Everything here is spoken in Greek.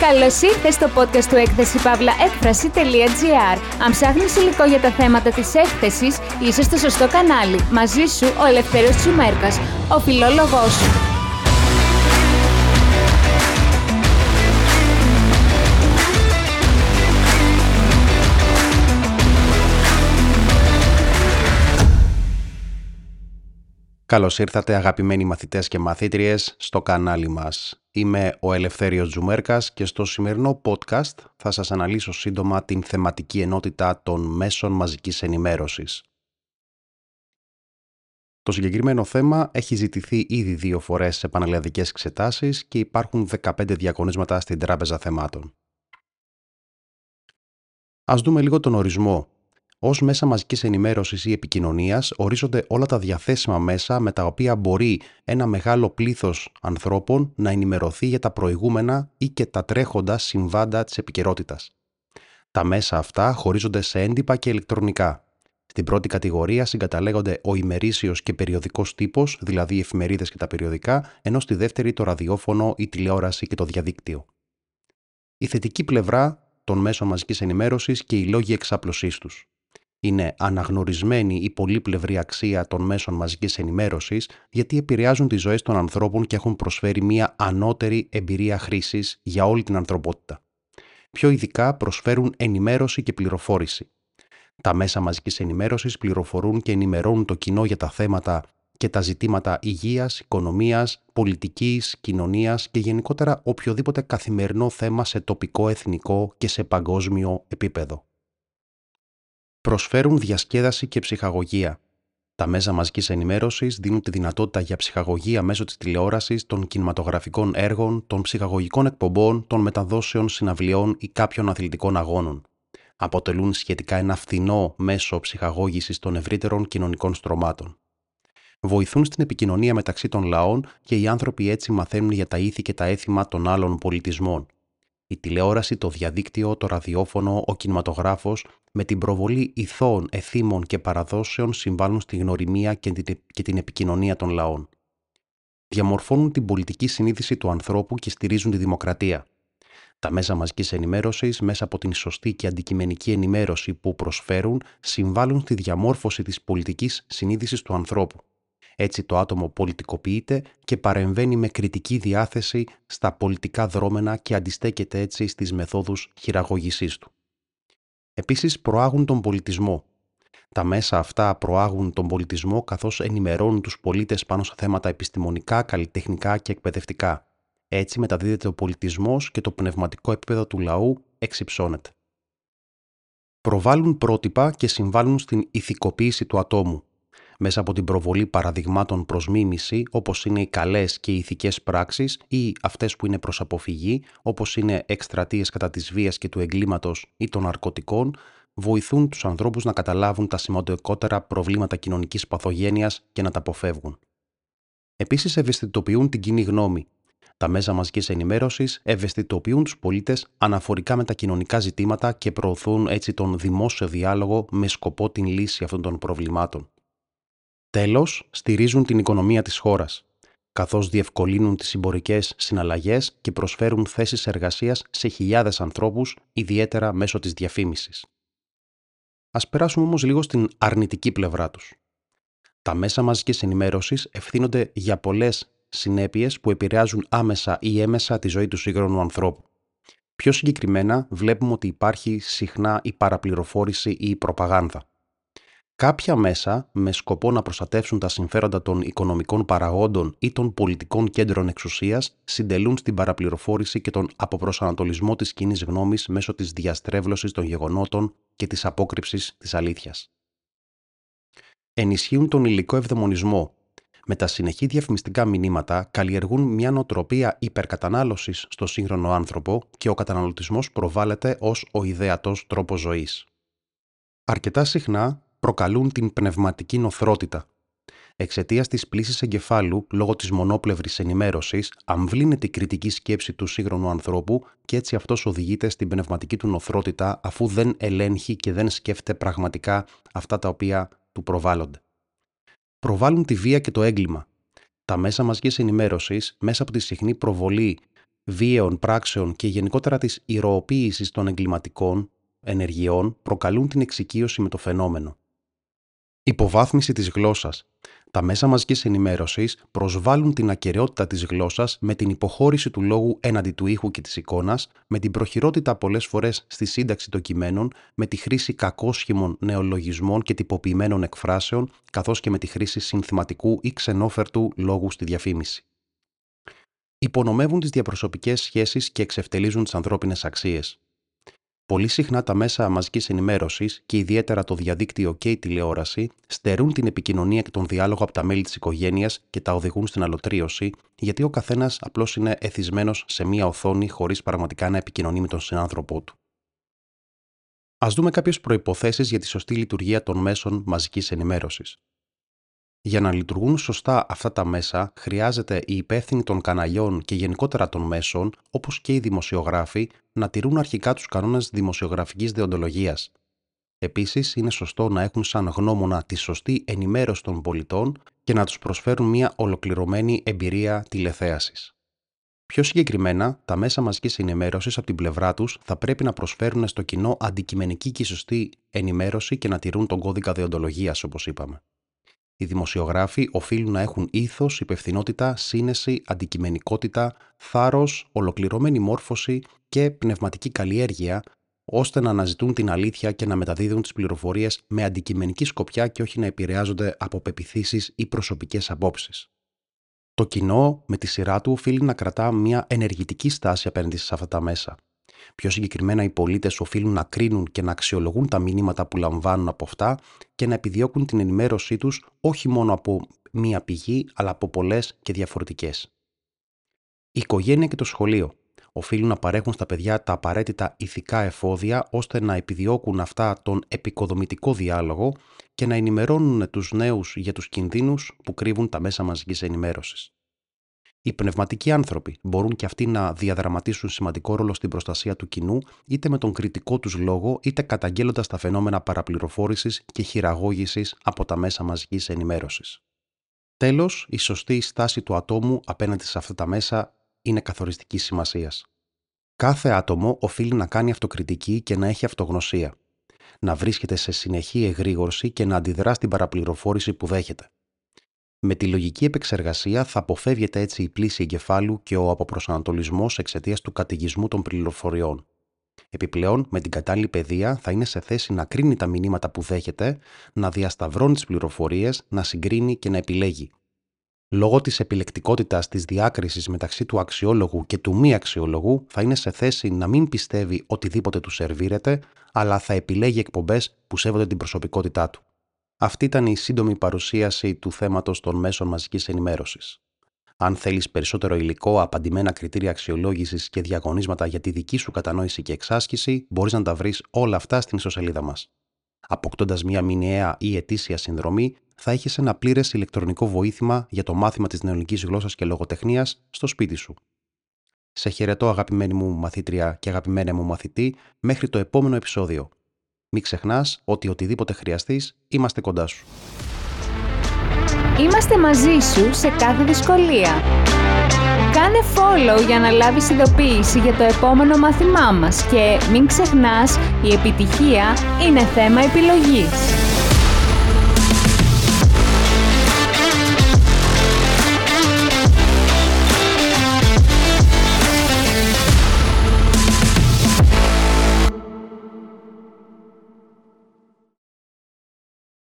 Καλώς ήρθες στο podcast του έκθεση παύλα έκφραση.gr. Αν ψάχνεις υλικό για τα θέματα της έκθεσης, είσαι στο σωστό κανάλι. Μαζί σου ο Ελευθέρω Τσουμέρκας, ο φιλόλογός σου. Καλώς ήρθατε αγαπημένοι μαθητές και μαθήτριες στο κανάλι μας. Είμαι ο Ελευθέριος Τζουμέρκας και στο σημερινό podcast θα σας αναλύσω σύντομα την θεματική ενότητα των μέσων μαζικής ενημέρωσης. Το συγκεκριμένο θέμα έχει ζητηθεί ήδη δύο φορές σε πανελλαδικές εξετάσεις και υπάρχουν 15 διακονίσματα στην Τράπεζα Θεμάτων. Ας δούμε λίγο τον ορισμό Ω μέσα μαζικής ενημέρωσης ή επικοινωνίας, ορίζονται όλα τα διαθέσιμα μέσα με τα οποία μπορεί ένα μεγάλο πλήθος ανθρώπων να ενημερωθεί για τα προηγούμενα ή και τα τρέχοντα συμβάντα της επικαιρότητας. Τα μέσα αυτά χωρίζονται σε έντυπα και ηλεκτρονικά. Στην πρώτη κατηγορία συγκαταλέγονται ο ημερήσιος και περιοδικός τύπος, δηλαδή οι εφημερίδες και τα περιοδικά, ενώ στη δεύτερη το ραδιόφωνο, η τηλεόραση και το διαδίκτυο. Η θετική πλευρά των μέσων μαζικής ενημέρωσης και οι λόγοι εξάπλωσής τους είναι αναγνωρισμένη η πολύπλευρη αξία των μέσων μαζικής ενημέρωσης γιατί επηρεάζουν τις ζωές των ανθρώπων και έχουν προσφέρει μια ανώτερη εμπειρία χρήσης για όλη την ανθρωπότητα. Πιο ειδικά προσφέρουν ενημέρωση και πληροφόρηση. Τα μέσα μαζικής ενημέρωσης πληροφορούν και ενημερώνουν το κοινό για τα θέματα και τα ζητήματα υγείας, οικονομίας, πολιτικής, κοινωνίας και γενικότερα οποιοδήποτε καθημερινό θέμα σε τοπικό, εθνικό και σε παγκόσμιο επίπεδο προσφέρουν διασκέδαση και ψυχαγωγία. Τα μέσα μαζικής ενημέρωσης δίνουν τη δυνατότητα για ψυχαγωγία μέσω της τηλεόρασης, των κινηματογραφικών έργων, των ψυχαγωγικών εκπομπών, των μεταδόσεων συναυλιών ή κάποιων αθλητικών αγώνων. Αποτελούν σχετικά ένα φθηνό μέσο ψυχαγώγησης των ευρύτερων κοινωνικών στρωμάτων. Βοηθούν στην επικοινωνία μεταξύ των λαών και οι άνθρωποι έτσι μαθαίνουν για τα ήθη και τα έθιμα των άλλων πολιτισμών η τηλεόραση, το διαδίκτυο, το ραδιόφωνο, ο κινηματογράφος, με την προβολή ηθών, εθήμων και παραδόσεων συμβάλλουν στη γνωριμία και την επικοινωνία των λαών. Διαμορφώνουν την πολιτική συνείδηση του ανθρώπου και στηρίζουν τη δημοκρατία. Τα μέσα μαζικής ενημέρωσης, μέσα από την σωστή και αντικειμενική ενημέρωση που προσφέρουν, συμβάλλουν στη διαμόρφωση της πολιτικής συνείδησης του ανθρώπου. Έτσι το άτομο πολιτικοποιείται και παρεμβαίνει με κριτική διάθεση στα πολιτικά δρόμενα και αντιστέκεται έτσι στις μεθόδους χειραγωγησής του. Επίσης προάγουν τον πολιτισμό. Τα μέσα αυτά προάγουν τον πολιτισμό καθώς ενημερώνουν τους πολίτες πάνω σε θέματα επιστημονικά, καλλιτεχνικά και εκπαιδευτικά. Έτσι μεταδίδεται ο πολιτισμός και το πνευματικό επίπεδο του λαού εξυψώνεται. Προβάλλουν πρότυπα και συμβάλλουν στην ηθικοποίηση του ατόμου, μέσα από την προβολή παραδειγμάτων προς μίμηση, όπως είναι οι καλές και οι ηθικές πράξεις ή αυτές που είναι προς αποφυγή, όπως είναι εκστρατείες κατά της βίας και του εγκλήματος ή των ναρκωτικών, βοηθούν τους ανθρώπους να καταλάβουν τα σημαντικότερα προβλήματα κοινωνικής παθογένειας και να τα αποφεύγουν. Επίσης ευαισθητοποιούν την κοινή γνώμη. Τα μέσα μαζικής ενημέρωσης ευαισθητοποιούν τους πολίτες αναφορικά με τα κοινωνικά ζητήματα και προωθούν έτσι τον δημόσιο διάλογο με σκοπό την λύση αυτών των προβλημάτων. Τέλος, στηρίζουν την οικονομία της χώρας, καθώς διευκολύνουν τις συμπορικές συναλλαγές και προσφέρουν θέσεις εργασίας σε χιλιάδες ανθρώπους, ιδιαίτερα μέσω της διαφήμισης. Ας περάσουμε όμως λίγο στην αρνητική πλευρά τους. Τα μέσα μαζικής ενημέρωσης ευθύνονται για πολλές συνέπειες που επηρεάζουν άμεσα ή έμεσα τη ζωή του σύγχρονου ανθρώπου. Πιο συγκεκριμένα, βλέπουμε ότι υπάρχει συχνά η παραπληροφόρηση ή η προπαγάνδα. Κάποια μέσα, με σκοπό να προστατεύσουν τα συμφέροντα των οικονομικών παραγόντων ή των πολιτικών κέντρων εξουσίας, συντελούν στην παραπληροφόρηση και τον αποπροσανατολισμό της κοινής γνώμης μέσω της διαστρέβλωσης των γεγονότων και της απόκρυψης της αλήθειας. Ενισχύουν τον υλικό ευδαιμονισμό. Με τα συνεχή διαφημιστικά μηνύματα καλλιεργούν μια νοοτροπία υπερκατανάλωσης στο σύγχρονο άνθρωπο και ο καταναλωτισμός προβάλλεται ως ο ιδεατός τρόπος ζωής. Αρκετά συχνά προκαλούν την πνευματική νοθρότητα. Εξαιτίας της πλήσης εγκεφάλου λόγω της μονόπλευρης ενημέρωσης, αμβλύνεται η κριτική σκέψη του σύγχρονου ανθρώπου και έτσι αυτός οδηγείται στην πνευματική του νοθρότητα αφού δεν ελέγχει και δεν σκέφτεται πραγματικά αυτά τα οποία του προβάλλονται. Προβάλλουν τη βία και το έγκλημα. Τα μέσα μαζικής ενημέρωσης, μέσα από τη συχνή προβολή βίαιων πράξεων και γενικότερα της ηρωοποίησης των εγκληματικών ενεργειών προκαλούν την εξοικείωση με το φαινόμενο. Υποβάθμιση της γλώσσας. Τα μέσα μαζικής ενημέρωσης προσβάλλουν την ακαιρεότητα της γλώσσας με την υποχώρηση του λόγου έναντι του ήχου και της εικόνας, με την προχειρότητα πολλές φορές στη σύνταξη των κειμένων, με τη χρήση κακόσχημων νεολογισμών και τυποποιημένων εκφράσεων, καθώς και με τη χρήση συνθηματικού ή ξενόφερτου λόγου στη διαφήμιση. Υπονομεύουν τις διαπροσωπικές σχέσεις και εξευτελίζουν τις ανθρώπινες αξίες. Πολύ συχνά τα μέσα μαζικής ενημέρωσης και ιδιαίτερα το διαδίκτυο και η τηλεόραση στερούν την επικοινωνία και τον διάλογο από τα μέλη της οικογένειας και τα οδηγούν στην αλωτρίωση, γιατί ο καθένας απλώς είναι εθισμένος σε μία οθόνη χωρίς πραγματικά να επικοινωνεί με τον συνάνθρωπό του. Α δούμε κάποιες προποθέσει για τη σωστή λειτουργία των μέσων μαζικής ενημέρωσης. Για να λειτουργούν σωστά αυτά τα μέσα, χρειάζεται οι υπεύθυνοι των καναλιών και γενικότερα των μέσων, όπως και οι δημοσιογράφοι, να τηρούν αρχικά τους κανόνες δημοσιογραφικής δεοντολογίας. Επίσης, είναι σωστό να έχουν σαν γνώμονα τη σωστή ενημέρωση των πολιτών και να τους προσφέρουν μια ολοκληρωμένη εμπειρία τηλεθέασης. Πιο συγκεκριμένα, τα μέσα μαζικής ενημέρωσης από την πλευρά τους θα πρέπει να προσφέρουν στο κοινό αντικειμενική και σωστή ενημέρωση και να τηρούν τον κώδικα δεοντολογίας, όπως είπαμε. Οι δημοσιογράφοι οφείλουν να έχουν ήθος, υπευθυνότητα, σύνεση, αντικειμενικότητα, θάρρος, ολοκληρωμένη μόρφωση και πνευματική καλλιέργεια, ώστε να αναζητούν την αλήθεια και να μεταδίδουν τις πληροφορίες με αντικειμενική σκοπιά και όχι να επηρεάζονται από πεπιθήσεις ή προσωπικές απόψεις. Το κοινό, με τη σειρά του, οφείλει να κρατά μια ενεργητική στάση απέναντι σε αυτά τα μέσα. Πιο συγκεκριμένα, οι πολίτες οφείλουν να κρίνουν και να αξιολογούν τα μηνύματα που λαμβάνουν από αυτά και να επιδιώκουν την ενημέρωσή τους όχι μόνο από μία πηγή, αλλά από πολλές και διαφορετικές. Η οικογένεια και το σχολείο οφείλουν να παρέχουν στα παιδιά τα απαραίτητα ηθικά εφόδια ώστε να επιδιώκουν αυτά τον επικοδομητικό διάλογο και να ενημερώνουν τους νέους για τους κινδύνους που κρύβουν τα μέσα μαζικής ενημέρωσης. Οι πνευματικοί άνθρωποι μπορούν και αυτοί να διαδραματίσουν σημαντικό ρόλο στην προστασία του κοινού, είτε με τον κριτικό τους λόγο, είτε καταγγέλλοντας τα φαινόμενα παραπληροφόρησης και χειραγώγησης από τα μέσα μαζικής ενημέρωσης. Τέλος, η σωστή στάση του ατόμου απέναντι σε αυτά τα μέσα είναι καθοριστική σημασίας. Κάθε άτομο οφείλει να κάνει αυτοκριτική και να έχει αυτογνωσία. Να βρίσκεται σε συνεχή εγρήγορση και να αντιδρά στην παραπληροφόρηση που δέχεται. Με τη λογική επεξεργασία θα αποφεύγεται έτσι η πλήση εγκεφάλου και ο αποπροσανατολισμός εξαιτίας του κατηγισμού των πληροφοριών. Επιπλέον, με την κατάλληλη παιδεία θα είναι σε θέση να κρίνει τα μηνύματα που δέχεται, να διασταυρώνει τις πληροφορίες, να συγκρίνει και να επιλέγει. Λόγω της επιλεκτικότητας της διάκρισης μεταξύ του αξιόλογου και του μη αξιόλογου, θα είναι σε θέση να μην πιστεύει οτιδήποτε του σερβίρεται, αλλά θα επιλέγει εκπομπές που σέβονται την προσωπικότητά του. Αυτή ήταν η σύντομη παρουσίαση του θέματος των μέσων μαζικής ενημέρωσης. Αν θέλεις περισσότερο υλικό, απαντημένα κριτήρια αξιολόγησης και διαγωνίσματα για τη δική σου κατανόηση και εξάσκηση, μπορείς να τα βρεις όλα αυτά στην ιστοσελίδα μας. Αποκτώντας μια μηνιαία ή ετήσια συνδρομή, θα έχεις ένα πλήρες ηλεκτρονικό βοήθημα για το μάθημα της νεολικής γλώσσας και λογοτεχνίας στο σπίτι σου. Σε χαιρετώ, αγαπημένη μου μαθήτρια και αγαπημένε μου μαθητή, μέχρι το επόμενο επεισόδιο. Μην ξεχνάς ότι οτιδήποτε χρειαστείς, είμαστε κοντά σου. Είμαστε μαζί σου σε κάθε δυσκολία. Κάνε follow για να λάβεις ειδοποίηση για το επόμενο μάθημά μας και μην ξεχνάς, η επιτυχία είναι θέμα επιλογής.